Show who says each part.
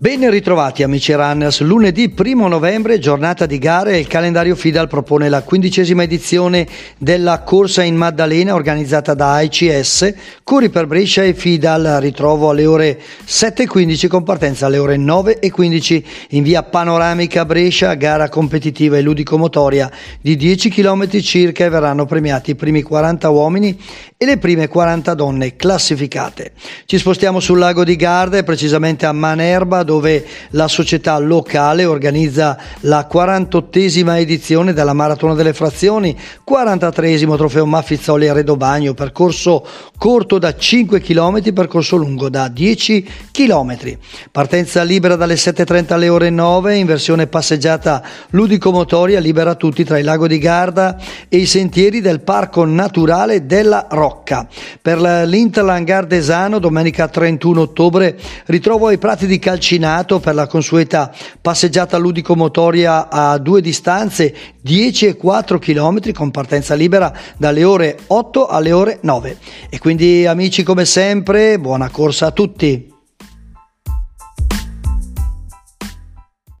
Speaker 1: Ben ritrovati amici runners, lunedì 1 novembre, giornata di gare, il calendario FIDAL propone la quindicesima edizione della corsa in Maddalena organizzata da AICS, Curi per Brescia e FIDAL, ritrovo alle ore 7.15 con partenza alle ore 9.15 in via Panoramica Brescia, gara competitiva e ludico-motoria di 10 km circa e verranno premiati i primi 40 uomini e le prime 40 donne classificate. Ci spostiamo sul lago di Garda, precisamente a Manerba, dove la società locale organizza la 48esima edizione della Maratona delle Frazioni, 43esimo trofeo Maffizzoli a Redobagno, percorso corto da 5 km, percorso lungo da 10 km. Partenza libera dalle 7.30 alle ore 9, in versione passeggiata ludico-motoria, libera tutti tra il lago di Garda e i sentieri del Parco Naturale della Rocca. Per l'Interland Gardesano, domenica 31 ottobre, ritrovo ai prati di Calcino vaccinato per la consueta passeggiata ludico-motoria a due distanze 10 e 4 km con partenza libera dalle ore 8 alle ore 9. E quindi amici come sempre, buona corsa a tutti!